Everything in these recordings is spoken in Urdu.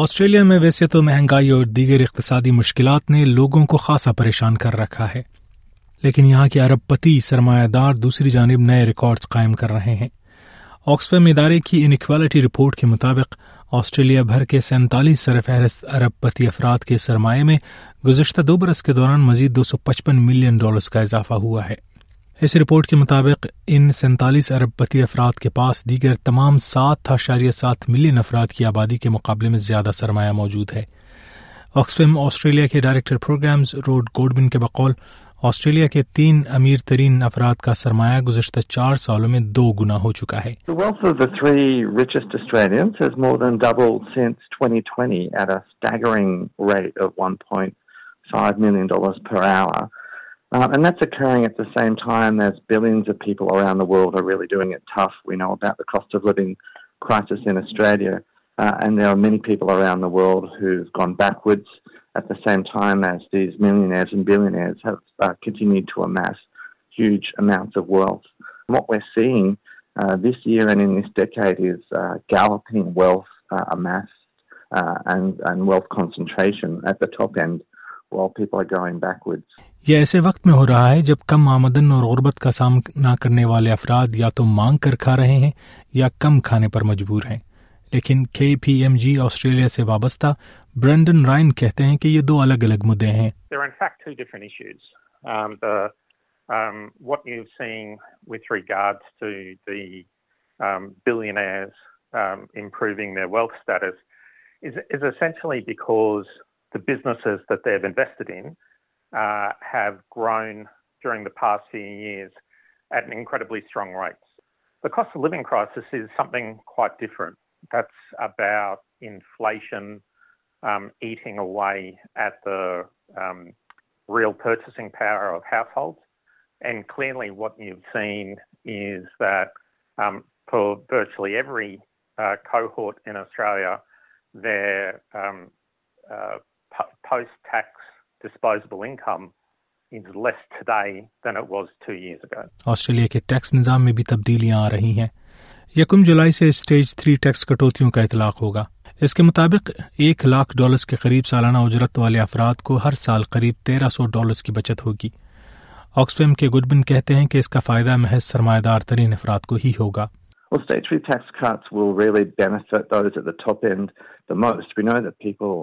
آسٹریلیا میں ویسے تو مہنگائی اور دیگر اقتصادی مشکلات نے لوگوں کو خاصا پریشان کر رکھا ہے لیکن یہاں کے ارب پتی سرمایہ دار دوسری جانب نئے ریکارڈز قائم کر رہے ہیں آکسفرم ادارے کی انکوالٹی رپورٹ کے مطابق آسٹریلیا بھر کے سینتالیس سر فہرست ارب پتی افراد کے سرمایہ میں گزشتہ دو برس کے دوران مزید دو سو پچپن ملین ڈالرس کا اضافہ ہوا ہے اس رپورٹ کے مطابق ان سینتالیس ارب پتی افراد کے پاس دیگر تمام سات اشاریہ سات ملین افراد کی آبادی کے مقابلے میں زیادہ سرمایہ موجود ہے آکسفیم آسٹریلیا کے ڈائریکٹر پروگرامز روڈ گوڈبن کے بقول آسٹریلیا کے تین امیر ترین افراد کا سرمایہ گزشتہ چار سالوں میں دو گنا ہو چکا ہے Um, and that's occurring at the same time as billions of people around the world are really doing it tough. We know about the cost of living crisis in Australia, uh, and there are many people around the world who've gone backwards at the same time as these millionaires and billionaires have uh, continued to amass huge amounts of wealth. And what we're seeing uh, this year and in this decade is uh, galloping wealth uh, amassed uh, and, and wealth concentration at the top end while people are going backwards. یہ ایسے وقت میں ہو رہا ہے جب کم آمدن اور غربت کا سامنا کرنے والے افراد یا تو مانگ کر کھا رہے ہیں یا کم کھانے پر مجبور ہیں لیکن کے پی ایم جی آسٹریلیا سے وابستہ برینڈن رائن کہتے ہیں کہ یہ دو الگ الگ مدعے ہیں business passings a wires every disposable income is less today than it was years ago. میں بھی تبدیلیاں آ رہی ہیں یکم جولائی سے اطلاق ہوگا اس کے مطابق ایک لاکھ ڈالرز کے قریب سالانہ اجرت والے افراد کو ہر سال قریب تیرہ سو ڈالرز کی بچت ہوگی آکسفیم کے گڈبن کہتے ہیں کہ اس کا فائدہ محض سرمایہ دار ترین افراد کو ہی ہوگا Well,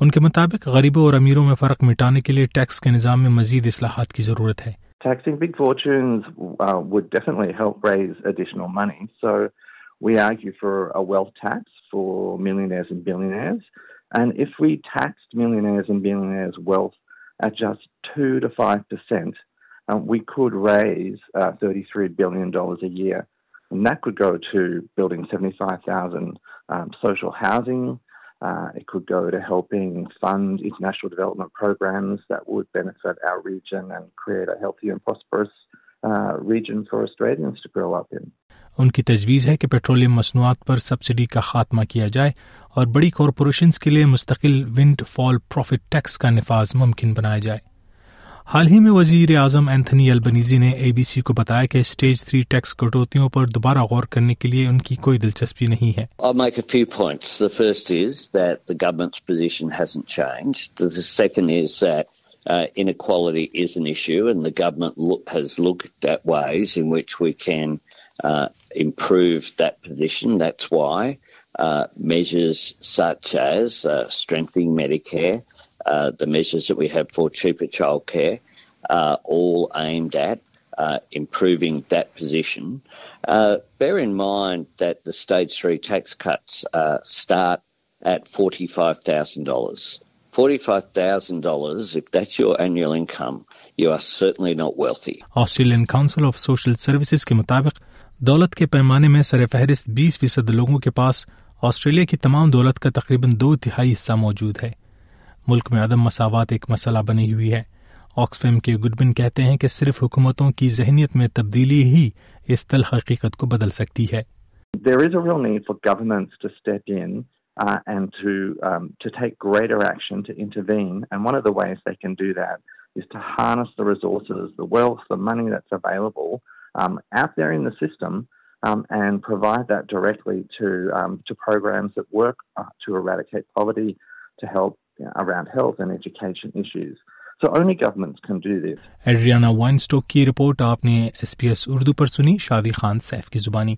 ان کے مطابق غریبوں اور امیروں میں فرق مٹانے کے لیے ٹیکس کے نظام میں مزید اصلاحات کی ضرورت ہے taxing big uh, Uh, uh, it could go to to helping fund international development programs that would benefit our region region and and create a healthy prosperous for Australians grow up in. ان کی تجویز ہے کہ پیٹرولیم مصنوعات پر سبسڈی کا خاتمہ کیا جائے اور بڑی کارپوریشنز کے لیے مستقل ونڈ فال پروفٹ ٹیکس کا نفاذ ممکن بنایا جائے حال ہی میں وزیر اعظم اینتھنی البنیزی نے اے بی سی کو بتایا کہ تھری ٹیکس کٹوتیوں پر دوبارہ غور کرنے کے لیے ان کی کوئی دلچسپی نہیں ہے the is that position. Uh, uh, uh, inequality an issue, and government look, has looked at ways in which we can improve That's why measures such as strengthening Medicare the measures that we have for cheaper childcare are all aimed at uh, improving that position. Uh, bear in mind that the stage three tax cuts uh, start at $45,000. $45,000, if that's your annual income, you are certainly not wealthy. Australian Council of Social Services کے مطابق دولت کے پیمانے میں سر فہرست بیس فیصد لوگوں کے پاس آسٹریلیا کی تمام دولت کا تقریباً دو تہائی حصہ موجود ہے ملک میں عدم مساوات ایک مسئلہ بنی ہوئی ہے آکسفیم کے گڈبن کہتے ہیں کہ صرف حکومتوں کی ذہنیت میں تبدیلی ہی اس تل حقیقت کو بدل سکتی ہے there is a real need for governments to step in and to to take greater action to intervene and one of the ways they can do that is to harness the resources the wealth the money that's available um at um, there in the system um and provide that directly to um, to programs that work uh, to eradicate poverty to help Adriana Weinstock کی رپورٹ آپ نے ایس پی ایس اردو پر سنی شادی خان سیف کی زبانی